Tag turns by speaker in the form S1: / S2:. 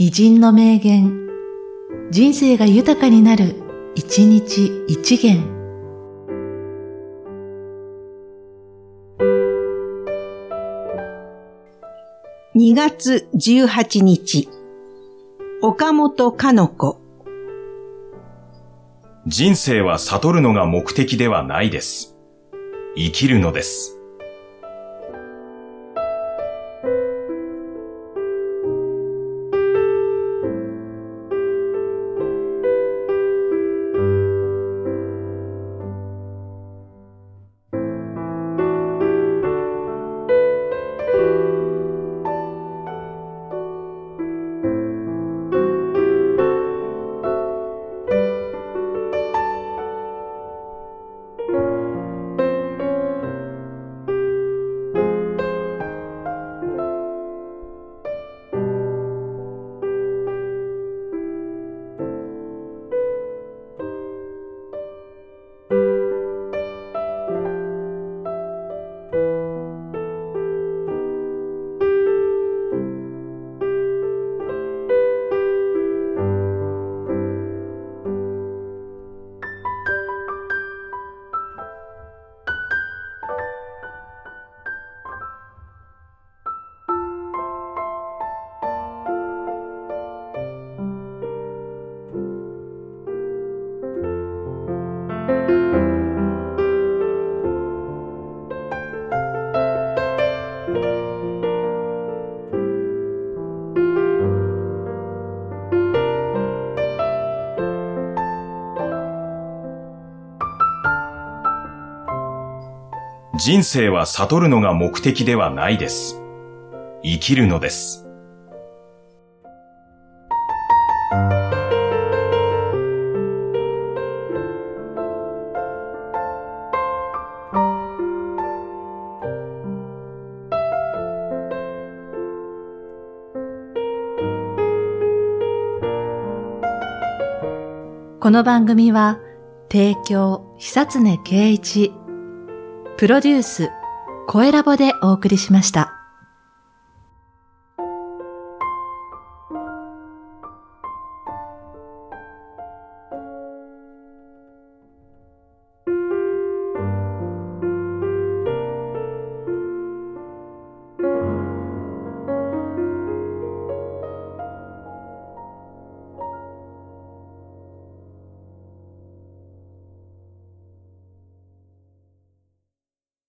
S1: 偉人の名言、人生が豊かになる、一日一元。
S2: 2月18日、岡本かの子。
S3: 人生は悟るのが目的ではないです。生きるのです。人生は悟るのが目的ではないです。生きるのです。
S1: この番組は、提供、久常圭一、プロデュース、声ラボでお送りしました。